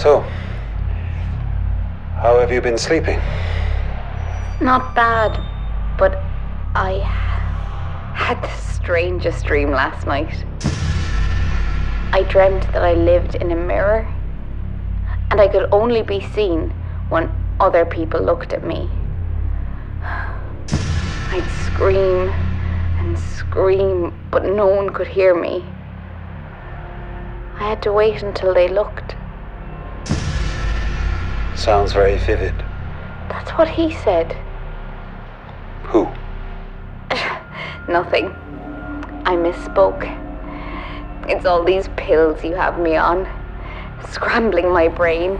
So, how have you been sleeping? Not bad, but I had the strangest dream last night. I dreamt that I lived in a mirror, and I could only be seen when other people looked at me. I'd scream and scream, but no one could hear me. I had to wait until they looked. Sounds very vivid. That's what he said. Who? Nothing. I misspoke. It's all these pills you have me on, scrambling my brain.